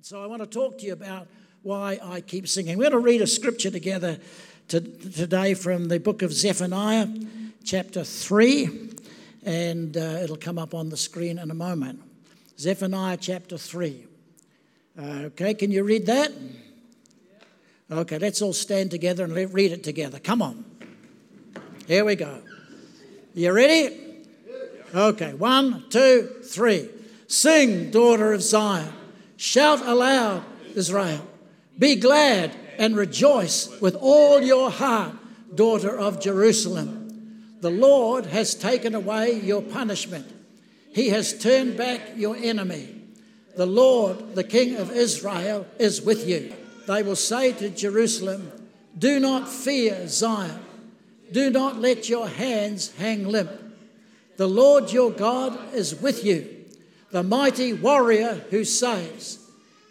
And so I want to talk to you about why I keep singing. We're going to read a scripture together to, today from the book of Zephaniah, chapter 3, and uh, it'll come up on the screen in a moment. Zephaniah chapter 3. Uh, okay, can you read that? Okay, let's all stand together and read it together. Come on. Here we go. You ready? Okay, one, two, three. Sing, daughter of Zion. Shout aloud, Israel. Be glad and rejoice with all your heart, daughter of Jerusalem. The Lord has taken away your punishment, He has turned back your enemy. The Lord, the King of Israel, is with you. They will say to Jerusalem, Do not fear Zion. Do not let your hands hang limp. The Lord your God is with you, the mighty warrior who saves.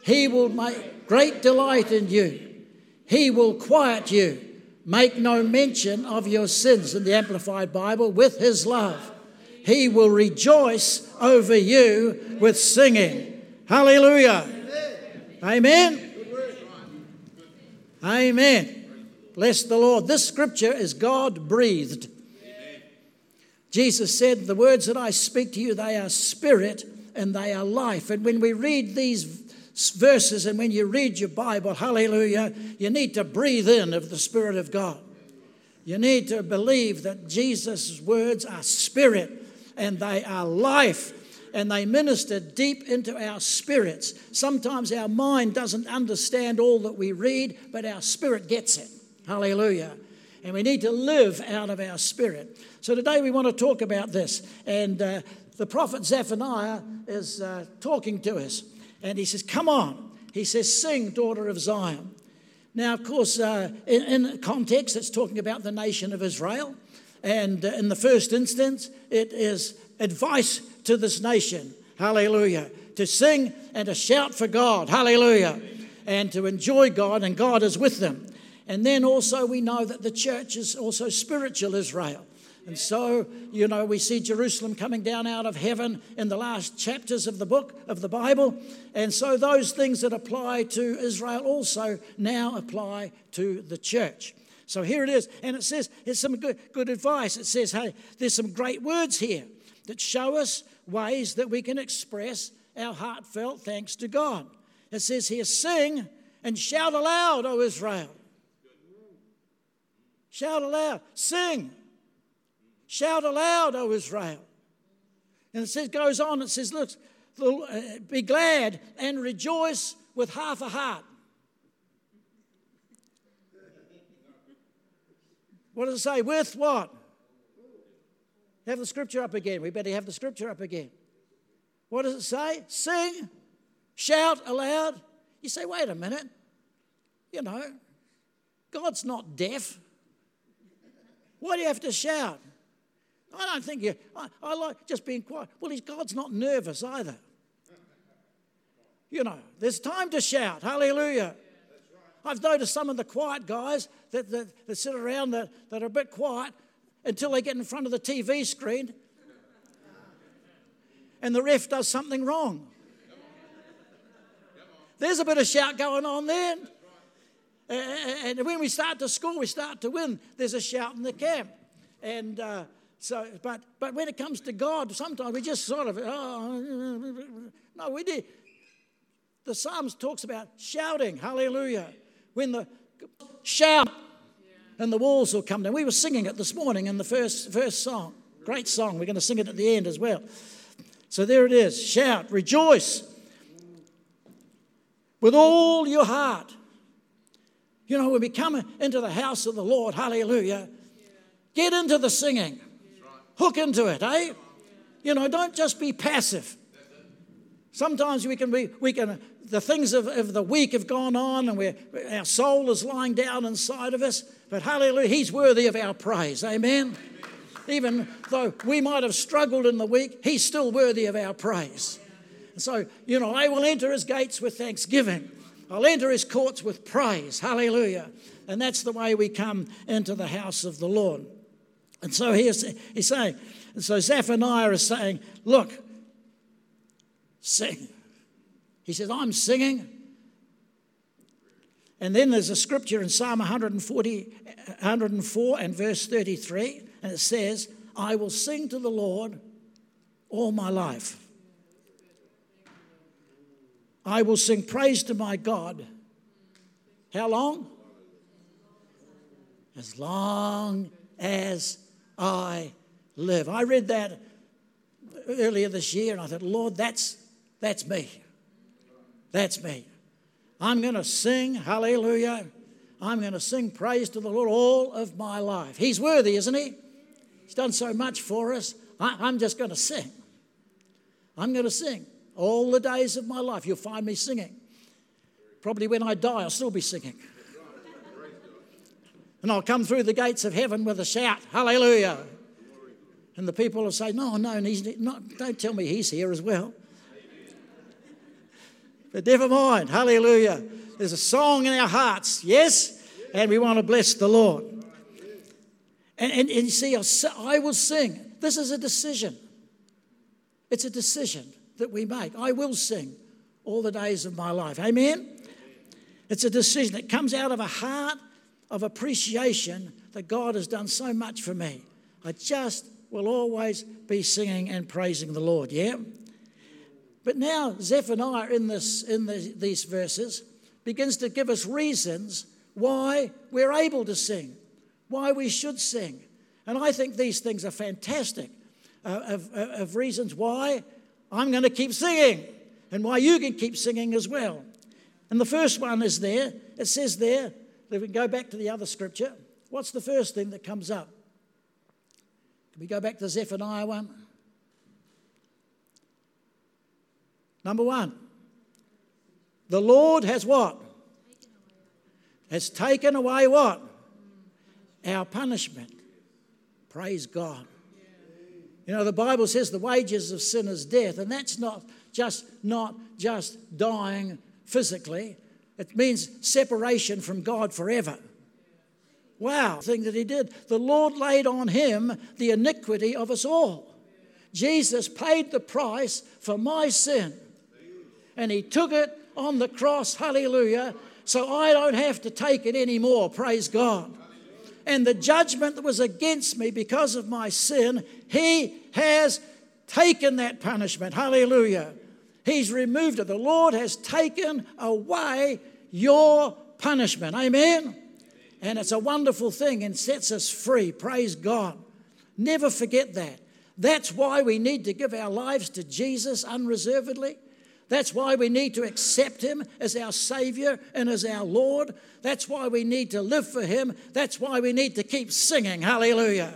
He will make great delight in you. He will quiet you. Make no mention of your sins in the Amplified Bible with his love. He will rejoice over you with singing. Hallelujah. Amen. Amen. Bless the Lord. This scripture is God breathed. Jesus said, The words that I speak to you, they are spirit and they are life. And when we read these verses and when you read your Bible, hallelujah, you need to breathe in of the Spirit of God. You need to believe that Jesus' words are spirit and they are life and they minister deep into our spirits. Sometimes our mind doesn't understand all that we read, but our spirit gets it. Hallelujah. And we need to live out of our spirit. So today we want to talk about this. And uh, the prophet Zephaniah is uh, talking to us. And he says, Come on. He says, Sing, daughter of Zion. Now, of course, uh, in, in, context, it's talking about the nation of Israel. And uh, in the first instance, it is advice to this nation. Hallelujah. To sing and to shout for God. Hallelujah. And to enjoy God, and God is with them. And then also, we know that the church is also spiritual Israel. And so, you know, we see Jerusalem coming down out of heaven in the last chapters of the book of the Bible. And so, those things that apply to Israel also now apply to the church. So here it is. And it says, here's some good, good advice. It says, hey, there's some great words here that show us ways that we can express our heartfelt thanks to God. It says here, sing and shout aloud, O Israel. Shout aloud, sing Shout aloud, O Israel. And it says, goes on, it says, look, uh, be glad and rejoice with half a heart. What does it say? With what? Have the scripture up again. We better have the scripture up again. What does it say? Sing, shout aloud. You say, wait a minute. You know, God's not deaf. Why do you have to shout? I don't think you, I, I like just being quiet. Well, God's not nervous either. You know, there's time to shout, hallelujah. I've noticed some of the quiet guys that, that, that sit around that, that are a bit quiet until they get in front of the TV screen and the ref does something wrong. There's a bit of shout going on then. And when we start to score, we start to win, there's a shout in the camp. And uh, so, but, but when it comes to God, sometimes we just sort of, oh, no, we did. The Psalms talks about shouting, hallelujah. When the shout and the walls will come down. We were singing it this morning in the first, first song. Great song. We're going to sing it at the end as well. So there it is. Shout, rejoice with all your heart. You know, when we come into the house of the Lord, hallelujah, get into the singing. Hook into it, eh? You know, don't just be passive. Sometimes we can be, we can, the things of, of the week have gone on and we're, our soul is lying down inside of us. But hallelujah, He's worthy of our praise. Amen. Even though we might have struggled in the week, He's still worthy of our praise. So, you know, I will enter His gates with thanksgiving. I'll enter His courts with praise. Hallelujah. And that's the way we come into the house of the Lord. And so he's, he's saying, and so Zephaniah is saying, look, sing. He says, I'm singing And then there's a scripture in Psalm 140, 104 and verse 33, and it says, I will sing to the Lord all my life. I will sing praise to my God. How long? As long as I live. I read that earlier this year and I thought, Lord, that's, that's me. That's me. I'm going to sing hallelujah. I'm going to sing praise to the Lord all of my life. He's worthy, isn't he? He's done so much for us. I, am just going to sing. I'm going to sing all the days of my life. You'll find me singing. Probably when I die, I'll still be singing. And I'll come through the gates of heaven with a shout, Hallelujah. And the people will say, No, no, he's not, don't tell me he's here as well. But never mind. Hallelujah. There's a song in our hearts, yes? And we want to bless the Lord. And, and, and you see, I will sing. This is a decision. It's a decision that we make. I will sing all the days of my life. Amen? It's a decision that comes out of a heart of appreciation that God has done so much for me. I just will always be singing and praising the Lord. Yeah? But now Zephaniah in, this, in the, these verses begins to give us reasons why we're able to sing, why we should sing. And I think these things are fantastic uh, of, uh, of reasons why I'm going to keep singing and why you can keep singing as well. And the first one is there. It says there, if we go back to the other scripture, what's the first thing that comes up? Can we go back to Zephaniah 1? Number one, the Lord has what? Has taken away what? Our punishment. Praise God. You know, the Bible says the wages of sin is death, and that's not just not just dying physically. It means separation from God forever. Wow, thing that he did. The Lord laid on him the iniquity of us all. Jesus paid the price for my sin and He took it on the cross, hallelujah, so I don't have to take it anymore, praise God. And the judgment that was against me because of my sin, He has taken that punishment, hallelujah. He's removed it. The Lord has taken away your punishment, amen. And it's a wonderful thing and sets us free. Praise God. Never forget that. That's why we need to give our lives to Jesus unreservedly. That's why we need to accept Him as our Savior and as our Lord. That's why we need to live for Him. That's why we need to keep singing. Hallelujah.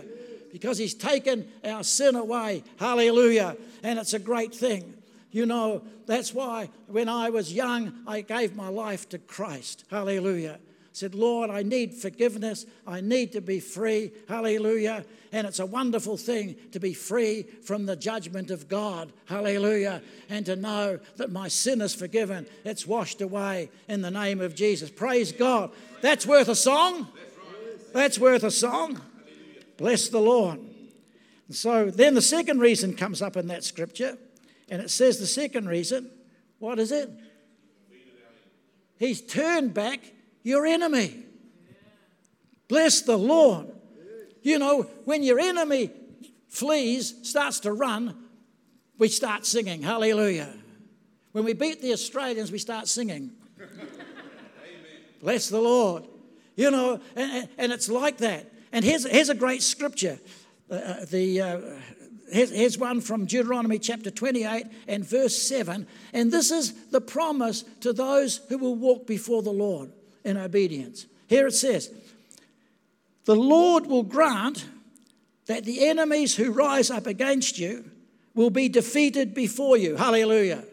Because He's taken our sin away. Hallelujah. And it's a great thing. You know, that's why when I was young, I gave my life to Christ. Hallelujah said, Lord, I need forgiveness. I need to be free. Hallelujah. And it's a wonderful thing to be free from the judgment of God. Hallelujah. And to know that my sin is forgiven. It's washed away in the name of Jesus. Praise God. That's worth a song. That's worth a song. Bless the Lord. So then the second reason comes up in that scripture. And it says the second reason, what is it? He's turned back your enemy. Bless the Lord. You know, when your enemy flees, starts to run, we start singing, Hallelujah. When we beat the Australians, we start singing. Bless the Lord. You know, and, and, it's like that. And here's, here's a great scripture. Uh, uh the, uh, here's, one from Deuteronomy chapter 28 and verse 7. And this is the promise to those who will walk before the Lord in obedience. Here it says, The Lord will grant that the enemies who rise up against you will be defeated before you. Hallelujah.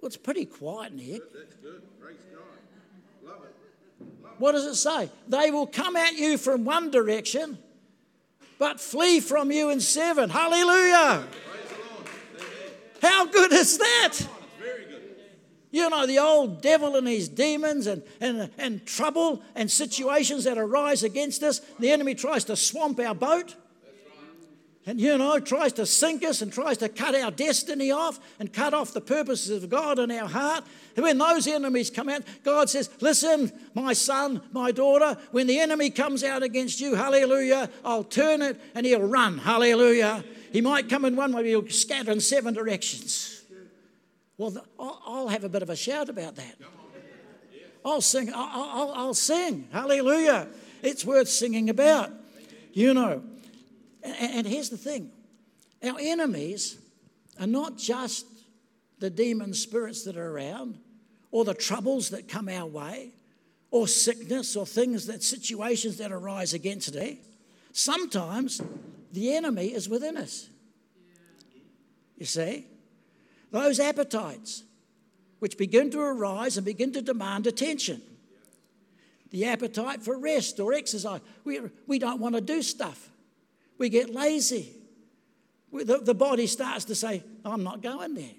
Well, it's pretty quiet in here. That's good. Praise God. Love it. Love what does it say? They will come at you from one direction, but flee from you in seven. Hallelujah. How good is that? You know, the old devil and his demons and, and, and trouble and situations that arise against us, the enemy tries to swamp our boat. and you know, tries to sink us and tries to cut our destiny off and cut off the purposes of God in our heart. And when those enemies come out, God says, Listen, my son, my daughter, when the enemy comes out against you, hallelujah, I'll turn it and he'll run, hallelujah. He might come in one way, he'll scatter in seven directions. Well, I'll have a bit of a shout about that. I'll sing, I'll, I'll, I'll sing, hallelujah. It's worth singing about, you know. And here's the thing our enemies are not just the demon spirits that are around or the troubles that come our way or sickness or things that situations that arise against it. Sometimes the enemy is within us. You see? Those appetites which begin to arise and begin to demand attention. The appetite for rest or exercise. We, we don't want to do stuff. We get lazy. The, the body starts to say, I'm not going there.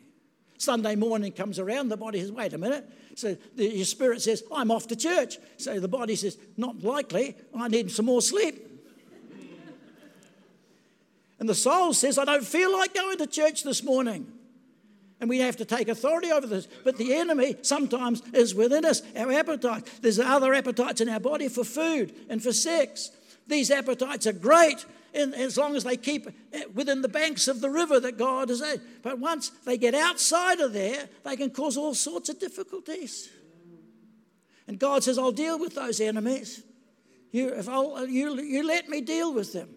Sunday morning comes around, the body says, wait a minute. So the, your spirit says, I'm off to church. So the body says, not likely, I need some more sleep. and the soul says, I don't feel like going to church this morning. And we have to take authority over this. But the enemy sometimes is within us, our appetite. There's other appetites in our body for food and for sex. These appetites are great, in, as long as they keep within the banks of the river that God has said. But once they get outside of there, they can cause all sorts of difficulties. And God says, I'll deal with those enemies. You, if I'll, you, you let me deal with them.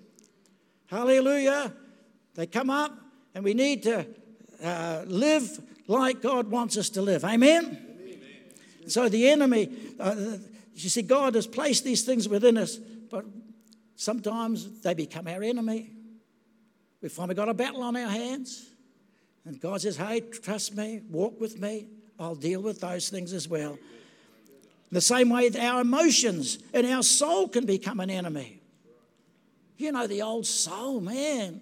Hallelujah. They come up, and we need to uh, live like God wants us to live. Amen? Amen. So the enemy, uh, you see, God has placed these things within us, but Sometimes they become our enemy. We we've got a battle on our hands. And God says, Hey, trust me, walk with me. I'll deal with those things as well. The same way our emotions and our soul can become an enemy. You know, the old soul, man.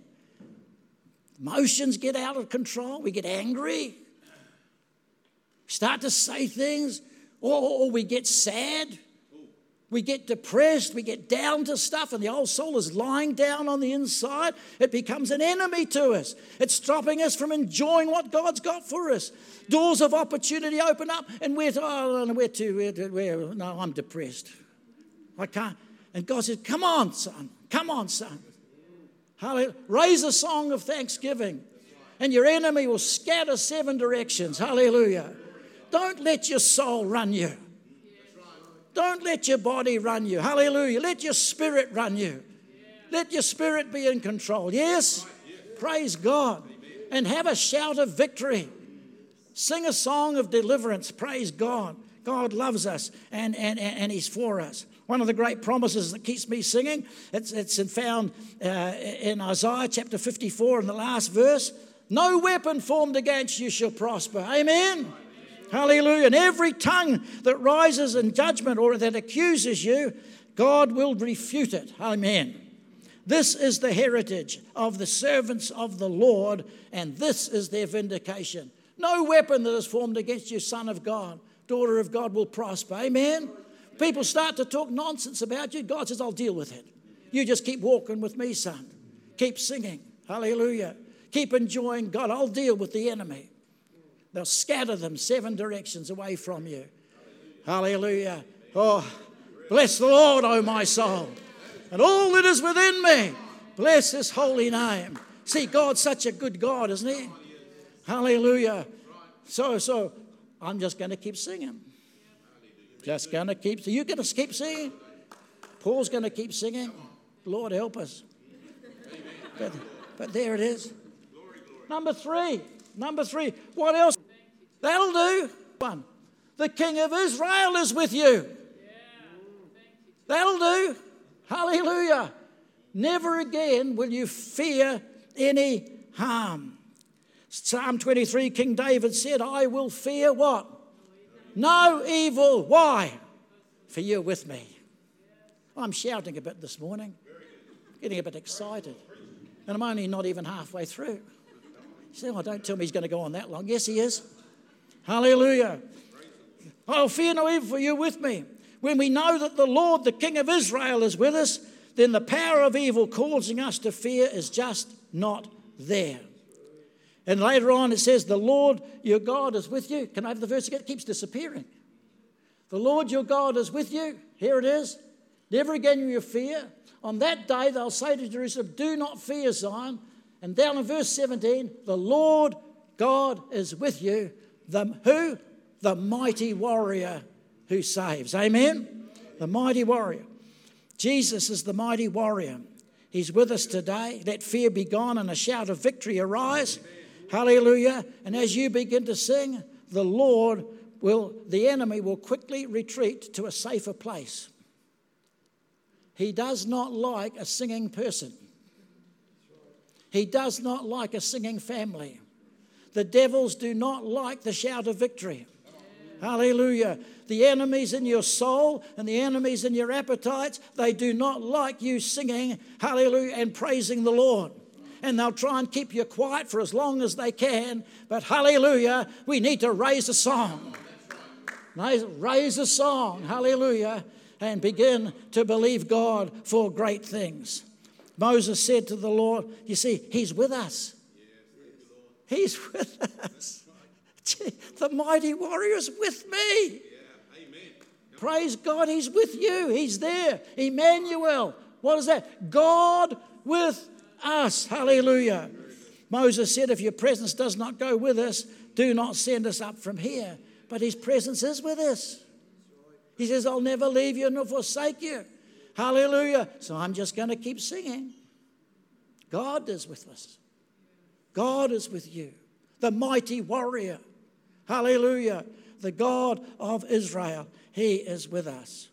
Emotions get out of control. We get angry. Start to say things, or, or we get sad. We get depressed, we get down to stuff, and the old soul is lying down on the inside. It becomes an enemy to us. It's stopping us from enjoying what God's got for us. Doors of opportunity open up, and we're, oh, we're too, we're, we're, no, I'm depressed. I can't. And God says, Come on, son. Come on, son. Hallelujah. Raise a song of thanksgiving, and your enemy will scatter seven directions. Hallelujah. Don't let your soul run you. Don't let your body run you. Hallelujah. Let your spirit run you. Let your spirit be in control. Yes? Praise God. And have a shout of victory. Sing a song of deliverance. Praise God. God loves us and, and, and He's for us. One of the great promises that keeps me singing, it's, it's found uh, in Isaiah chapter 54 in the last verse. No weapon formed against you shall prosper. Amen. Hallelujah. And every tongue that rises in judgment or that accuses you, God will refute it. Amen. This is the heritage of the servants of the Lord, and this is their vindication. No weapon that is formed against you, son of God, daughter of God, will prosper. Amen. People start to talk nonsense about you. God says, I'll deal with it. You just keep walking with me, son. Keep singing. Hallelujah. Keep enjoying God. I'll deal with the enemy. They'll scatter them seven directions away from you. Hallelujah. Oh, bless the Lord, O oh my soul, and all that is within me. Bless his holy name. See, God's such a good God, isn't he? Hallelujah. So, so I'm just going to keep singing. Just going to keep. You're going to keep singing. Paul's going to keep singing. Lord help us. But, but there it is. Number three. Number three. What else? That'll do. One. The King of Israel is with you. That'll do. Hallelujah. Never again will you fear any harm. Psalm 23, King David said, I will fear what? No evil. Why? For you're with me. I'm shouting a bit this morning, getting a bit excited. And I'm only not even halfway through. You say, oh, don't tell me he's going to go on that long. Yes, he is. Hallelujah. I'll fear no evil, for you with me. When we know that the Lord, the King of Israel, is with us, then the power of evil causing us to fear is just not there. And later on it says, The Lord your God is with you. Can I have the verse again? It keeps disappearing. The Lord your God is with you. Here it is. Never again will you fear. On that day they'll say to Jerusalem, Do not fear Zion. And down in verse 17, the Lord God is with you. The who? The mighty warrior who saves. Amen? The mighty warrior. Jesus is the mighty warrior. He's with us today. Let fear be gone and a shout of victory arise. Hallelujah. And as you begin to sing, the Lord will, the enemy will quickly retreat to a safer place. He does not like a singing person. He does not like a singing family. The devils do not like the shout of victory. Hallelujah. The enemies in your soul and the enemies in your appetites, they do not like you singing hallelujah and praising the Lord. And they'll try and keep you quiet for as long as they can. But hallelujah, we need to raise a song. Raise a song, hallelujah, and begin to believe God for great things. Moses said to the Lord, You see, He's with us. He's with us. The mighty warrior is with me. Praise God, He's with you. He's there. Emmanuel. What is that? God with us. Hallelujah. Moses said, If your presence does not go with us, do not send us up from here. But His presence is with us. He says, I'll never leave you nor forsake you. Hallelujah. So I'm just going to keep singing. God is with us. God is with you. The mighty warrior. Hallelujah. The God of Israel. He is with us.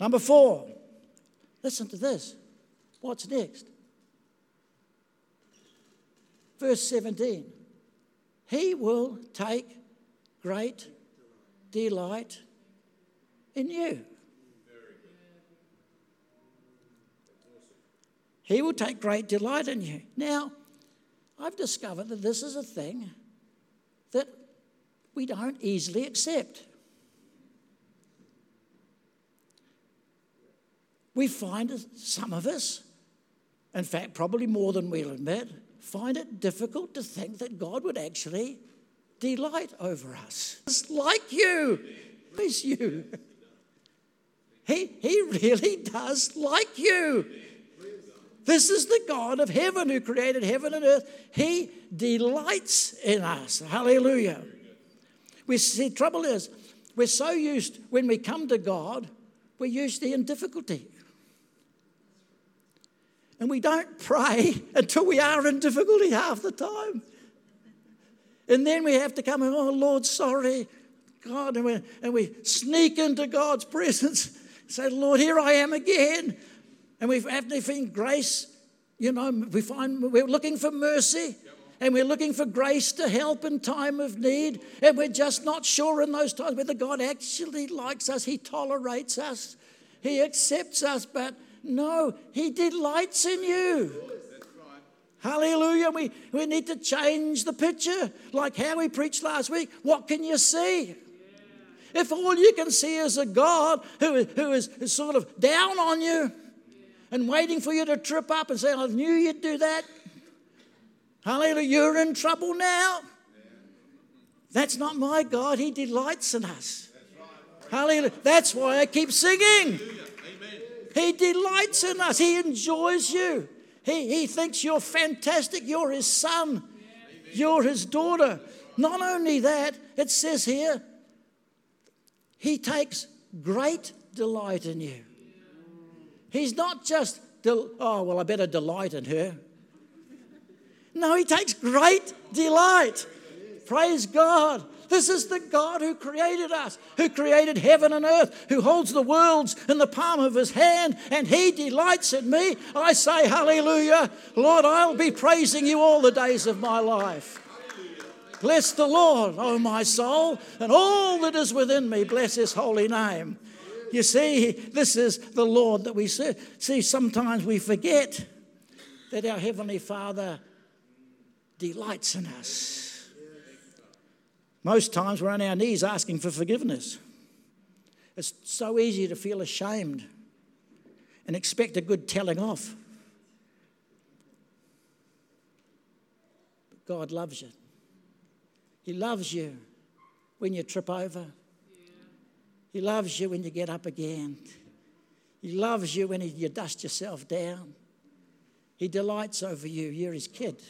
Number four. Listen to this. What's next? Verse 17. He will take great delight in you. He will take great delight in you. Now, I've discovered that this is a thing that we don't easily accept. We find some of us, in fact, probably more than we'll admit, find it difficult to think that God would actually delight over us. It's like you. It's you. He, he really does like you. This is the God of heaven who created heaven and earth. He delights in us. Hallelujah. We see, trouble is, we're so used, when we come to God, we're usually in difficulty. And we don't pray until we are in difficulty half the time. And then we have to come and, oh, Lord, sorry, God. And we, and we sneak into God's presence, say, Lord, here I am again. And we have to find grace. You know, we find we're looking for mercy and we're looking for grace to help in time of need. And we're just not sure in those times whether God actually likes us, He tolerates us, He accepts us. But no, He delights in you. Hallelujah. We, we need to change the picture, like how we preached last week. What can you see? If all you can see is a God who, who is sort of down on you, and waiting for you to trip up and say, I knew you'd do that. Hallelujah, you're in trouble now. That's not my God. He delights in us. Hallelujah. That's why I keep singing. He delights in us. He enjoys you. He, he thinks you're fantastic. You're his son. You're his daughter. Not only that, it says here, he takes great delight in you. He's not just, del- oh, well, I better delight in her. No, he takes great delight. Praise God. This is the God who created us, who created heaven and earth, who holds the worlds in the palm of his hand, and he delights in me. I say, Hallelujah. Lord, I'll be praising you all the days of my life. Bless the Lord, O my soul, and all that is within me. Bless his holy name. You see, this is the Lord that we serve. See, sometimes we forget that our Heavenly Father delights in us. Most times we're on our knees asking for forgiveness. It's so easy to feel ashamed and expect a good telling off. But God loves you. He loves you when you trip over. He loves you when you get up again. He loves you when you dust yourself down. He delights over you. You're his kid.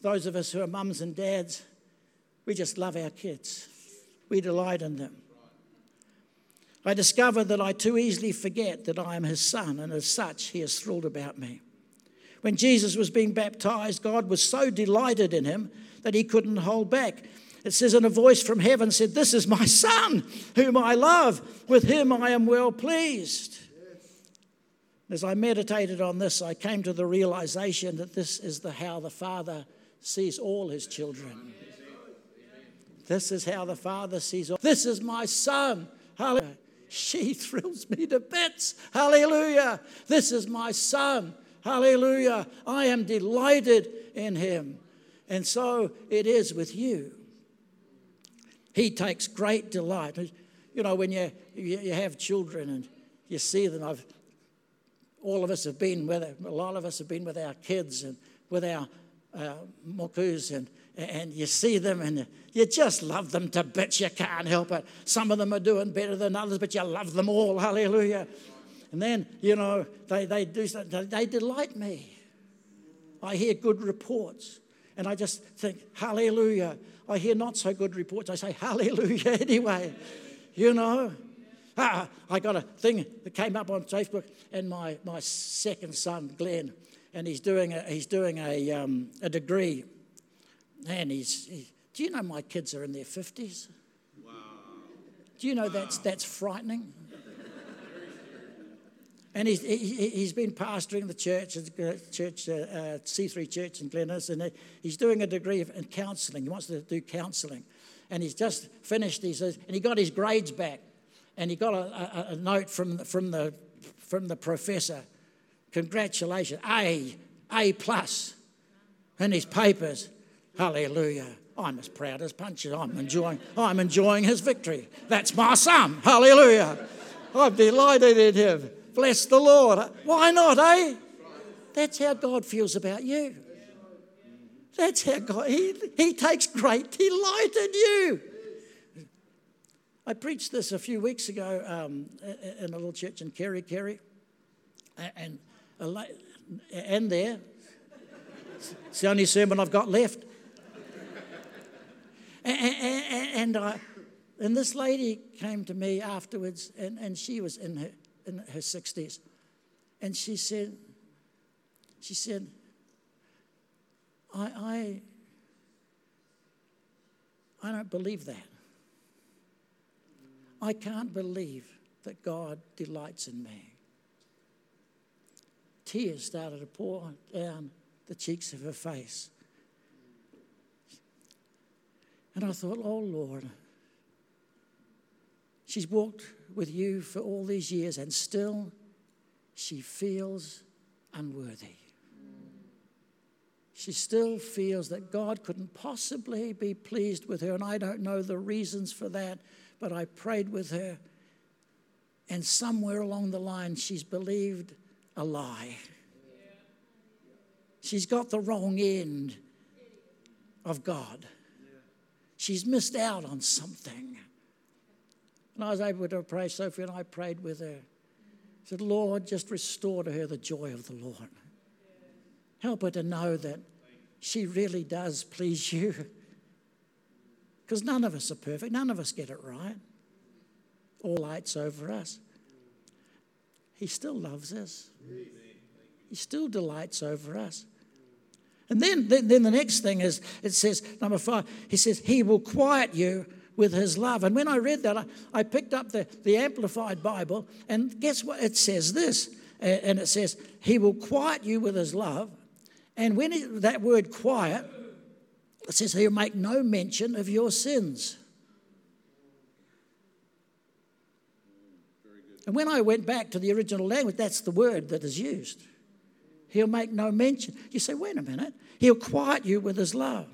Those of us who are mums and dads, we just love our kids. We delight in them. I discover that I too easily forget that I am his son, and as such, he is thrilled about me. When Jesus was being baptized, God was so delighted in him that he couldn't hold back. It says, and a voice from heaven said, This is my son, whom I love. With him I am well pleased. As I meditated on this, I came to the realization that this is the, how the Father sees all his children. This is how the Father sees all. This is my son. Hallelujah. She thrills me to bits. Hallelujah. This is my son. Hallelujah. I am delighted in him. And so it is with you. He takes great delight. You know, when you, you have children and you see them, I've, all of us have been with, a lot of us have been with our kids and with our uh, mokos and, and you see them and you just love them to bits. You can't help it. Some of them are doing better than others, but you love them all. Hallelujah. And then, you know, they, they do they delight me. I hear good reports. And I just think, hallelujah. I hear not so good reports. I say, hallelujah anyway. You know? Ah, I got a thing that came up on Facebook, and my, my second son, Glenn, and he's doing a, he's doing a, um, a degree. And he's, he, do you know my kids are in their 50s? Wow. Do you know wow. that's, that's frightening? And he's, he, he's been pastoring the church, church uh, uh, C3 Church in Glen Innes, and he's doing a degree in counselling. He wants to do counselling. And he's just finished, he says, and he got his grades back. And he got a, a, a note from, from, the, from the professor. Congratulations, A, A plus in his papers. Hallelujah. I'm as proud as punches. I'm enjoying, I'm enjoying his victory. That's my son. Hallelujah. I'm delighted in him. Bless the Lord. Why not, eh? That's how God feels about you. That's how God, He, he takes great delight in you. I preached this a few weeks ago um, in a little church in Kerikeri. And, and there, it's the only sermon I've got left. And, and, and, I, and this lady came to me afterwards, and, and she was in her in her 60s. And she said, she said, I, I, I don't believe that. I can't believe that God delights in me. Tears started to pour down the cheeks of her face. And I thought, oh Lord, She's walked with you for all these years and still she feels unworthy. She still feels that God couldn't possibly be pleased with her, and I don't know the reasons for that, but I prayed with her, and somewhere along the line, she's believed a lie. She's got the wrong end of God. She's missed out on something. And I was able to pray, Sophie and I prayed with her. Said, Lord, just restore to her the joy of the Lord. Help her to know that she really does please you. Because none of us are perfect, none of us get it right. All lights over us. He still loves us. He still delights over us. And then, then, then the next thing is it says, number five, he says, He will quiet you with his love. And when I read that, I, I picked up the, the Amplified Bible, and guess what? It says this, and it says, He will quiet you with his love. And when that word quiet, it says, He'll make no mention of your sins. And when I went back to the original language, that's the word that is used. He'll make no mention. You say, wait a minute. He'll quiet you with his love.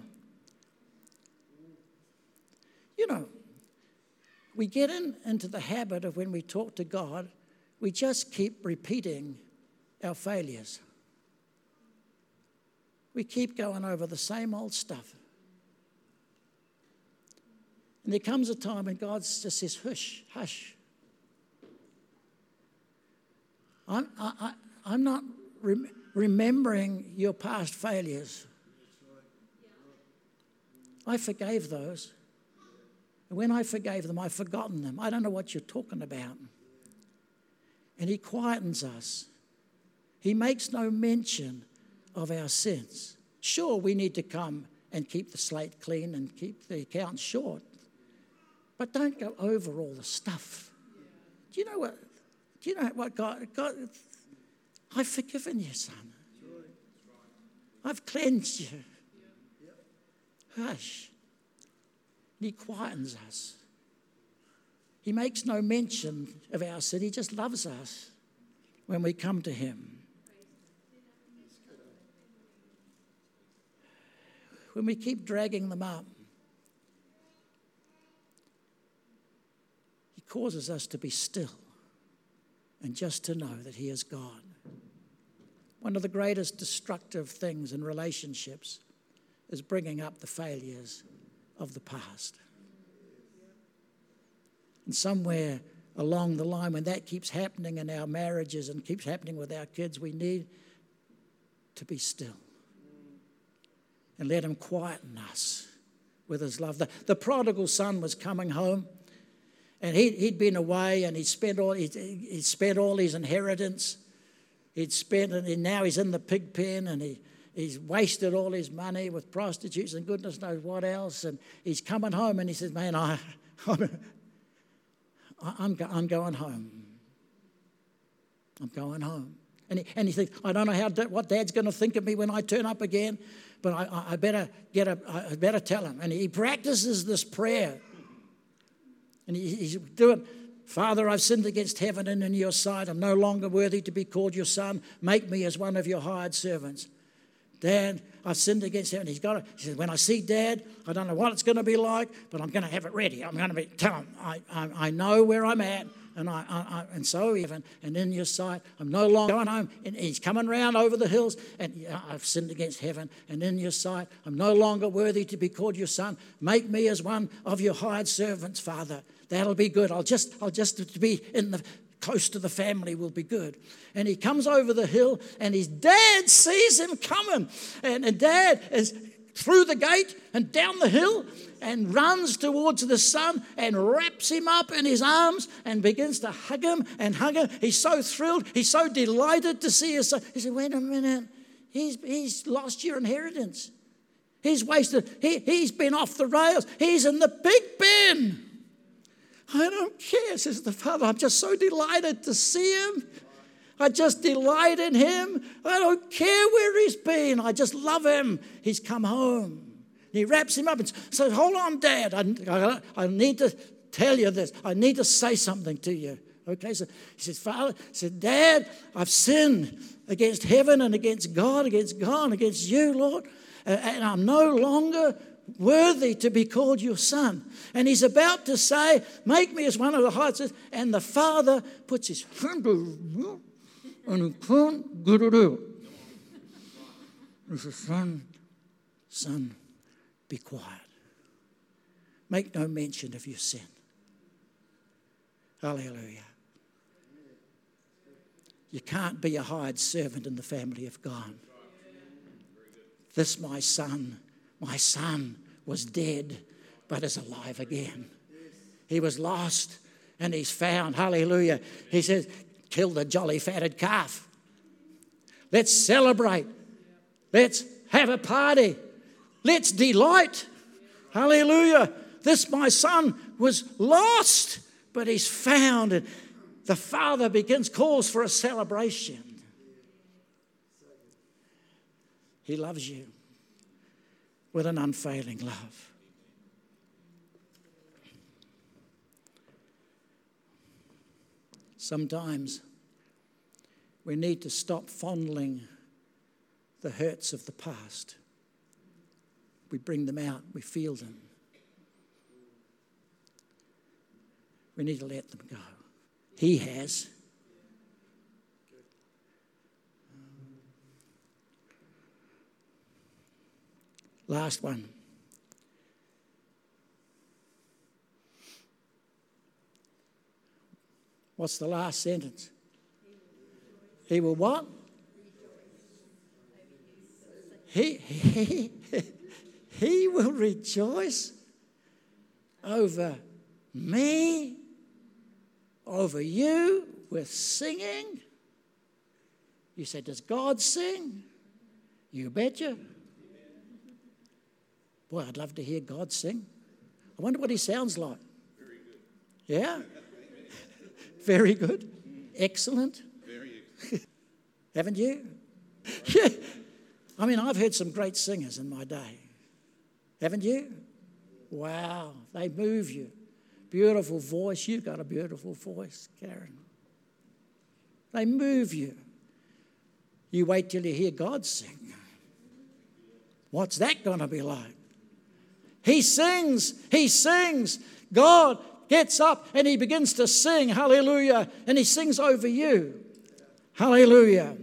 You know, we get in, into the habit of when we talk to God, we just keep repeating our failures. We keep going over the same old stuff. And there comes a time when God just says, hush, hush. I'm, I, am not rem- remembering your past failures. I forgave those. When I forgave them, I've forgotten them. I don't know what you're talking about. And He quietens us. He makes no mention of our sins. Sure, we need to come and keep the slate clean and keep the account short. But don't go over all the stuff. Do you know what? Do you know what God, God I've forgiven you, son. I've cleansed you. Hush. And he quietens us. He makes no mention of our sin. He just loves us when we come to him. When we keep dragging them up, he causes us to be still and just to know that he is God. One of the greatest destructive things in relationships is bringing up the failures of the past. And somewhere along the line, when that keeps happening in our marriages and keeps happening with our kids, we need to be still and let Him quieten us with His love. The, the prodigal son was coming home. And he'd, he'd been away and he'd spent all, he'd, he'd spent all his inheritance. He'd spent and now he's in the pig pen and he, he's wasted all his money with prostitutes and goodness knows what else. And he's coming home and he says, Man, I, I'm, I'm, I'm going home. I'm going home. And he, and he thinks, I don't know how, what dad's going to think of me when I turn up again, but I, I, better get a, I better tell him. And he practices this prayer. And he, he's doing, Father, I've sinned against heaven and in your sight. I'm no longer worthy to be called your son. Make me as one of your hired servants. Dad, I've sinned against heaven. He's got it. He says, When I see Dad, I don't know what it's going to be like, but I'm going to have it ready. I'm going to be, tell him, I, I, I know where I'm at. And, I, I, and so even, and in your sight, I'm no longer going home. And he's coming round over the hills, and I've sinned against heaven. And in your sight, I'm no longer worthy to be called your son. Make me as one of your hired servants, Father. That'll be good. I'll just, I'll just be in the close to the family will be good. And he comes over the hill, and his dad sees him coming. And, and dad is through the gate and down the hill and runs towards the son and wraps him up in his arms and begins to hug him and hug him. He's so thrilled. He's so delighted to see his son. He said, Wait a minute. He's, he's lost your inheritance. He's wasted. He, he's been off the rails. He's in the pig pen. I don't care, says the father. I'm just so delighted to see him. I just delight in him. I don't care where he's been. I just love him. He's come home. He wraps him up and says, Hold on, Dad. I, I, I need to tell you this. I need to say something to you. Okay, so he says, Father, he said, Dad, I've sinned against heaven and against God, against God, against you, Lord, and I'm no longer worthy to be called your son. And he's about to say, Make me as one of the hearts. And the father puts his hand and he can't get it out. He says, Son, son, be quiet. Make no mention of your sin. Hallelujah. You can't be a hired servant in the family of God. This, my son, my son was dead, but is alive again. He was lost and he's found. Hallelujah. He says, kill the jolly fatted calf. Let's celebrate. Let's have a party. Let's delight. Hallelujah. This, my son, was lost, but he's found. And the father begins, calls for a celebration. He loves you with an unfailing love. Sometimes we need to stop fondling the hurts of the past. We bring them out, we feel them. We need to let them go. He has. Last one. What's the last sentence? He will what? He, he, he will rejoice over me, over you with singing. You said, Does God sing? You betcha. Boy, I'd love to hear God sing. I wonder what he sounds like. Yeah? Very good. Excellent. Very excellent. Haven't you? Yeah. I mean, I've heard some great singers in my day. Haven't you? Wow, they move you. Beautiful voice. You've got a beautiful voice, Karen. They move you. You wait till you hear God sing. What's that going to be like? He sings, he sings. God gets up and he begins to sing, hallelujah, and he sings over you. Hallelujah.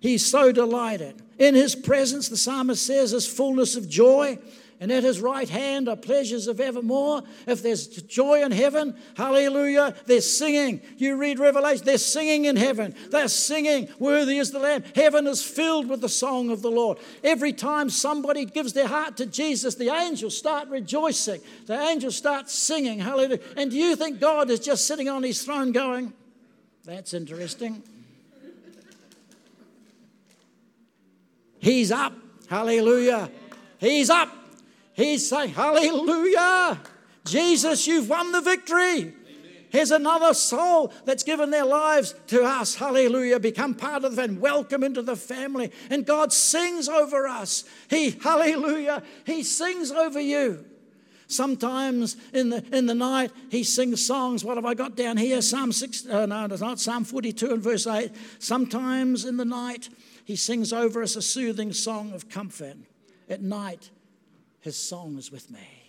He's so delighted. In his presence, the psalmist says, is fullness of joy and at his right hand are pleasures of evermore. If there's joy in heaven, hallelujah, they're singing. You read Revelation, they're singing in heaven. They're singing, worthy is the Lamb. Heaven is filled with the song of the Lord. Every time somebody gives their heart to Jesus, the angels start rejoicing. The angels start singing, hallelujah. And do you think God is just sitting on his throne going, that's interesting? He's up, hallelujah. He's up. He's saying, Hallelujah! Jesus, you've won the victory. Here's another soul that's given their lives to us. Hallelujah. Become part of family. Welcome into the family. And God sings over us. He, hallelujah, He sings over you. Sometimes in the, in the night, he sings songs. What have I got down here? Psalm 6, uh, no, it's not Psalm 42 and verse 8. Sometimes in the night, he sings over us a soothing song of comfort. At night, his song is with me.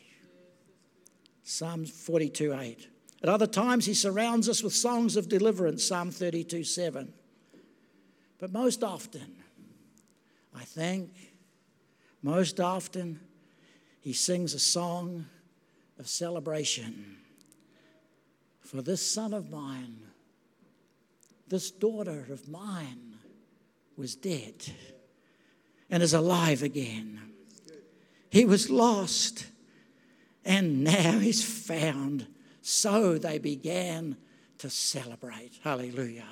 Psalm 42 8. At other times, he surrounds us with songs of deliverance, Psalm 32 7. But most often, I think, most often, he sings a song of celebration. For this son of mine, this daughter of mine, was dead and is alive again. He was lost and now he's found. So they began to celebrate. Hallelujah.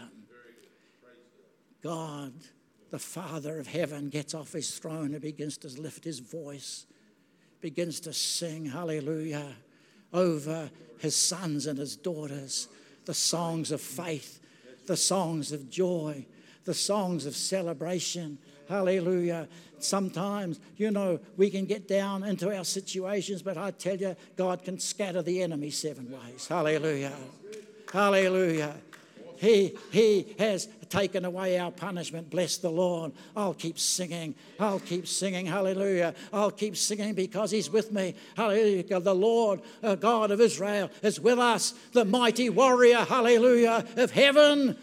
God, the Father of heaven, gets off his throne and begins to lift his voice, begins to sing hallelujah over his sons and his daughters, the songs of faith, the songs of joy, the songs of celebration. Hallelujah. Sometimes, you know, we can get down into our situations, but I tell you, God can scatter the enemy seven ways. Hallelujah. Hallelujah. He, he has taken away our punishment. Bless the Lord. I'll keep singing. I'll keep singing. Hallelujah. I'll keep singing because He's with me. Hallelujah. The Lord, uh, God of Israel, is with us. The mighty warrior, hallelujah, of heaven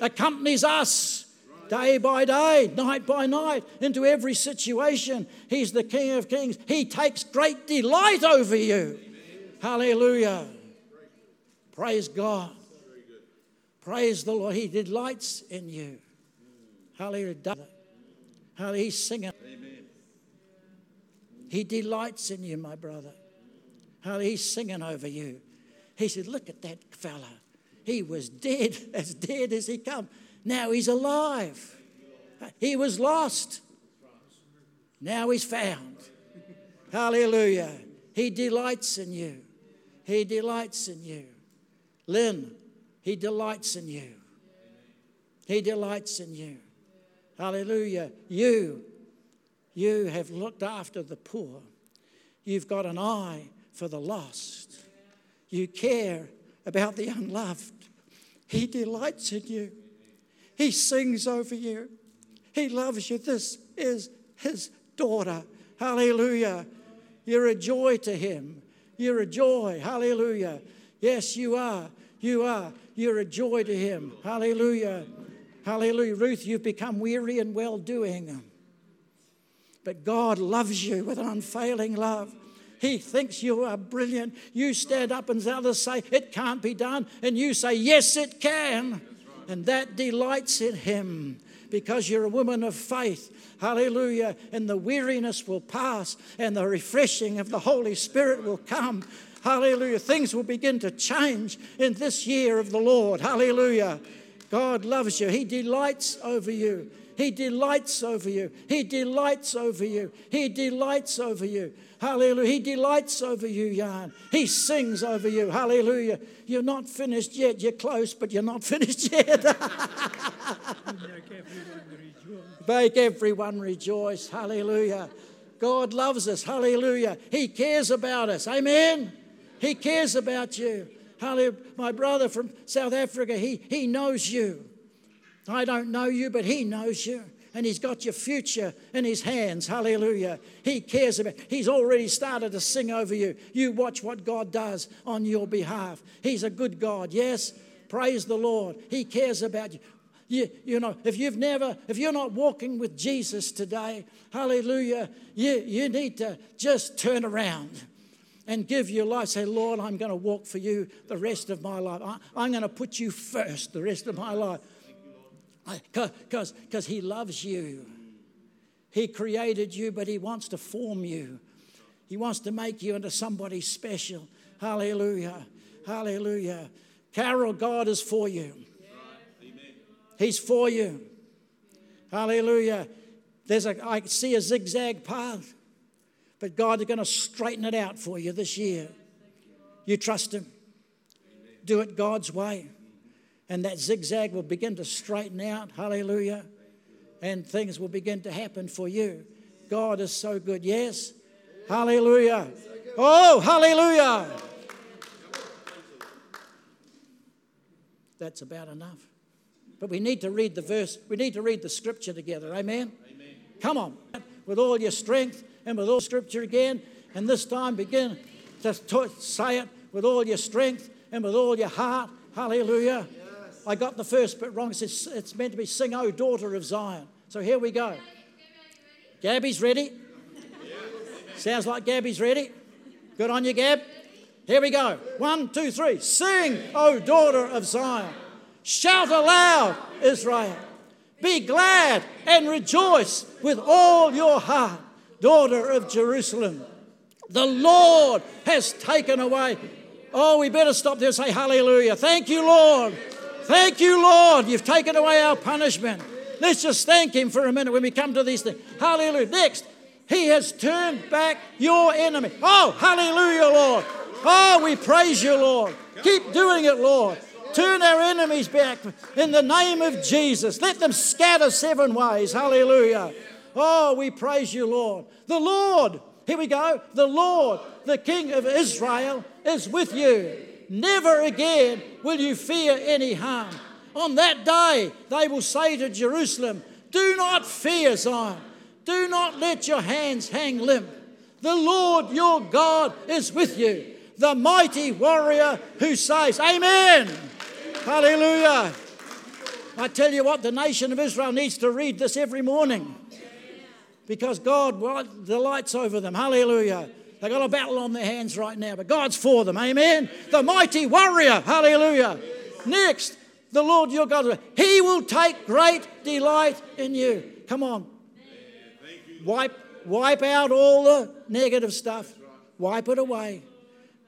accompanies us day by day, night by night, into every situation. He's the King of Kings. He takes great delight over you. Hallelujah. Praise God. Praise the Lord. He delights in you. Hallelujah. Hallelujah. He's singing. He delights in you, my brother. Hallelujah. He's singing over you. He said, Look at that fella. He was dead, as dead as he come. Now he's alive. He was lost. Now he's found. Hallelujah. He delights in you. He delights in you. Lynn, he delights in you. He delights in you. Hallelujah. You, you have looked after the poor. You've got an eye for the lost. You care about the unloved. He delights in you. He sings over you. He loves you. This is his daughter. Hallelujah. You're a joy to him. You're a joy. Hallelujah. Yes, you are. You are. You're a joy to him. Hallelujah. Hallelujah. Ruth, you've become weary and well doing. But God loves you with an unfailing love. He thinks you are brilliant. You stand up and others say, It can't be done. And you say, Yes, it can. And that delights in Him because you're a woman of faith. Hallelujah. And the weariness will pass and the refreshing of the Holy Spirit will come. Hallelujah. Things will begin to change in this year of the Lord. Hallelujah. God loves you. He delights over you. He delights over you. He delights over you. He delights over you. Hallelujah. He delights over you, Jan. He sings over you. Hallelujah. You're not finished yet. You're close, but you're not finished yet. Make everyone rejoice. Hallelujah. God loves us. Hallelujah. He cares about us. Amen. He cares about you. Hallelujah. My brother from South Africa, he, he knows you. I don't know you, but he knows you. And he's got your future in his hands. Hallelujah. He cares about He's already started to sing over you. You watch what God does on your behalf. He's a good God. Yes. Praise the Lord. He cares about you. You, you know, if you've never, if you're not walking with Jesus today, hallelujah, you, you need to just turn around and give your life. Say, Lord, I'm going to walk for you the rest of my life. I, I'm going to put you first the rest of my life. Because He loves you. He created you, but He wants to form you. He wants to make you into somebody special. Hallelujah. Hallelujah. Carol, God is for you. He's for you. Hallelujah. There's a, I see a zigzag path. But God is going to straighten it out for you this year. You trust Him. Do it God's way. And that zigzag will begin to straighten out. Hallelujah. And things will begin to happen for you. God is so good. Yes. Hallelujah. Oh, hallelujah. That's about enough. But we need to read the verse, we need to read the scripture together. Amen? Amen. Come on. With all your strength and with all scripture again. And this time begin to say it with all your strength and with all your heart. Hallelujah. Yes. I got the first bit wrong. It's, it's meant to be sing, O daughter of Zion. So here we go. Gabby's ready. Sounds like Gabby's ready. Good on you, Gab. Here we go. One, two, three. Sing, O daughter of Zion. Shout aloud, Israel. Be glad and rejoice with all your heart daughter of Jerusalem. The Lord has taken away. Oh, we better stop there and say hallelujah. Thank you, Lord. Thank you, Lord. You've taken away our punishment. Let's just thank Him for a minute when we come to these things. Hallelujah. Next, He has turned back your enemy. Oh, hallelujah, Lord. Oh, we praise you, Lord. Keep doing it, Lord. Turn our enemies back in the name of Jesus. Let them scatter seven ways. Hallelujah. Oh, we praise you, Lord. The Lord, here we go, the Lord, the King of Israel, is with you. Never again will you fear any harm. On that day, they will say to Jerusalem, Do not fear, Zion. Do not let your hands hang limp. The Lord your God is with you, the mighty warrior who saves. Amen. Hallelujah. I tell you what, the nation of Israel needs to read this every morning because God delights over them. Hallelujah. They've got a battle on their hands right now, but God's for them. Amen. The mighty warrior. Hallelujah. Next, the Lord your God, He will take great delight in you. Come on. Wipe, wipe out all the negative stuff. Wipe it away.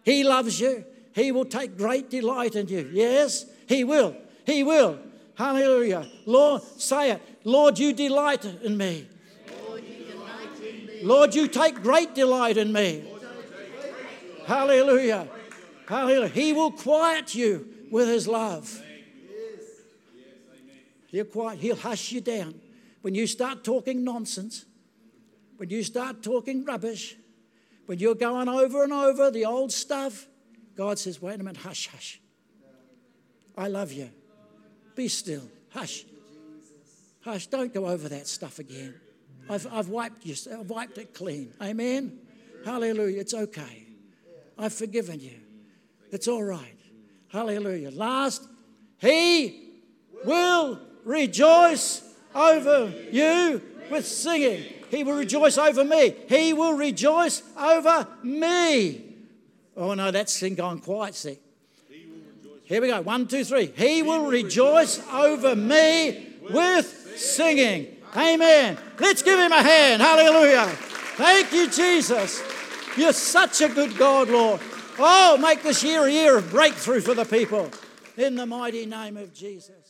He loves you. He will take great delight in you. Yes, He will. He will. Hallelujah. Lord, say it. Lord, you delight in me. Lord, you take great delight in me. Hallelujah. Hallelujah. He will quiet you with his love. He'll quiet, he'll hush you down. When you start talking nonsense, when you start talking rubbish, when you're going over and over the old stuff, God says, wait a minute, hush, hush. I love you. Be still. Hush. Hush. Don't go over that stuff again. I've, I've, wiped you, I've wiped it clean. Amen? Hallelujah. It's okay. I've forgiven you. It's all right. Hallelujah. Last, He will rejoice over you with singing. He will rejoice over me. He will rejoice over me. Oh no, that's gone quiet, see. Here we go. One, two, three. He will rejoice over me with singing. Amen. Let's give him a hand. Hallelujah. Thank you, Jesus. You're such a good God, Lord. Oh, make this year a year of breakthrough for the people. In the mighty name of Jesus.